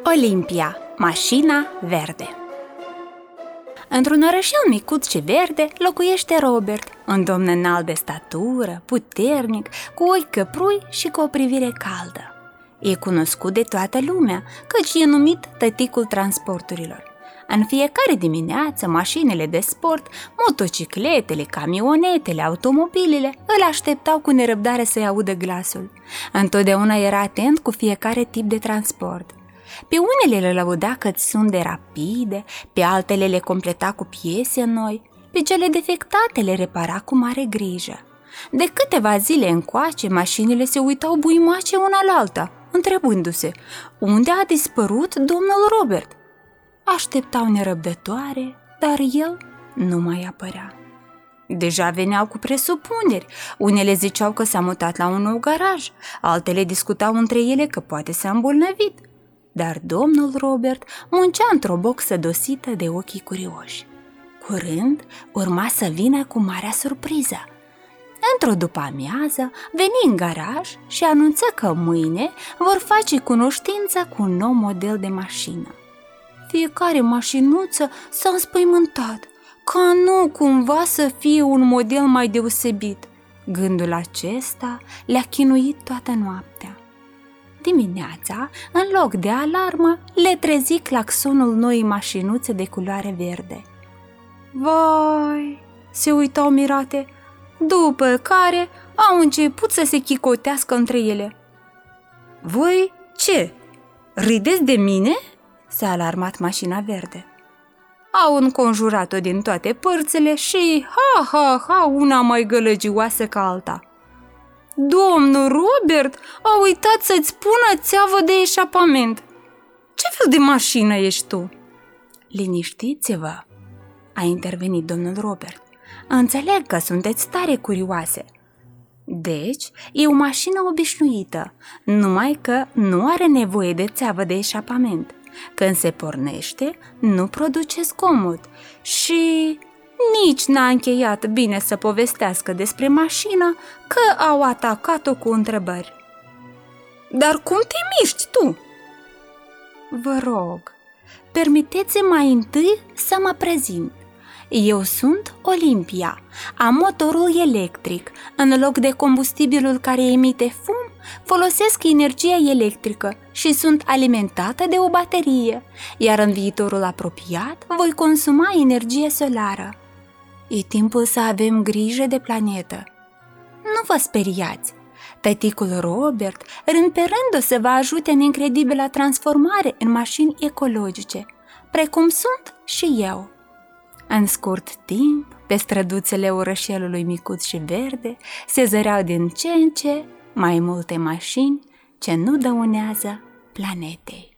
Olimpia, mașina verde Într-un orășel micuț și verde locuiește Robert, un domn înalt de statură, puternic, cu ochi căprui și cu o privire caldă. E cunoscut de toată lumea, căci e numit tăticul transporturilor. În fiecare dimineață, mașinile de sport, motocicletele, camionetele, automobilele îl așteptau cu nerăbdare să-i audă glasul. Întotdeauna era atent cu fiecare tip de transport – pe unele le lăuda că sunt de rapide, pe altele le completa cu piese noi, pe cele defectate le repara cu mare grijă. De câteva zile încoace, mașinile se uitau buimoace una la alta, întrebându-se, unde a dispărut domnul Robert? Așteptau nerăbdătoare, dar el nu mai apărea. Deja veneau cu presupuneri. Unele ziceau că s-a mutat la un nou garaj, altele discutau între ele că poate s-a îmbolnăvit – dar domnul Robert muncea într-o boxă dosită de ochii curioși. Curând urma să vină cu marea surpriză. Într-o după-amiază veni în garaj și anunță că mâine vor face cunoștință cu un nou model de mașină. Fiecare mașinuță s-a înspăimântat, ca nu cumva să fie un model mai deosebit. Gândul acesta le-a chinuit toată noaptea. Dimineața, în loc de alarmă, le trezi claxonul noii mașinuțe de culoare verde. Vai, se uitau mirate, după care au început să se chicotească între ele. Voi ce? Rideți de mine?" s-a alarmat mașina verde. Au înconjurat-o din toate părțile și, ha, ha, ha, una mai gălăgioasă ca alta – Domnul Robert a uitat să-ți spună țeavă de eșapament. Ce fel de mașină ești tu? Liniștiți-vă, a intervenit domnul Robert. Înțeleg că sunteți tare curioase. Deci, e o mașină obișnuită, numai că nu are nevoie de țeavă de eșapament. Când se pornește, nu produce zgomot și nici n-a încheiat bine să povestească despre mașină că au atacat-o cu întrebări. Dar cum te miști tu? Vă rog, permiteți mai întâi să mă prezint. Eu sunt Olimpia, am motorul electric. În loc de combustibilul care emite fum, folosesc energia electrică și sunt alimentată de o baterie, iar în viitorul apropiat voi consuma energie solară. E timpul să avem grijă de planetă. Nu vă speriați! Tăticul Robert, rând pe rând, o să vă ajute în incredibila transformare în mașini ecologice, precum sunt și eu. În scurt timp, pe străduțele orășelului micuț și verde, se zăreau din ce în ce mai multe mașini ce nu dăunează planetei.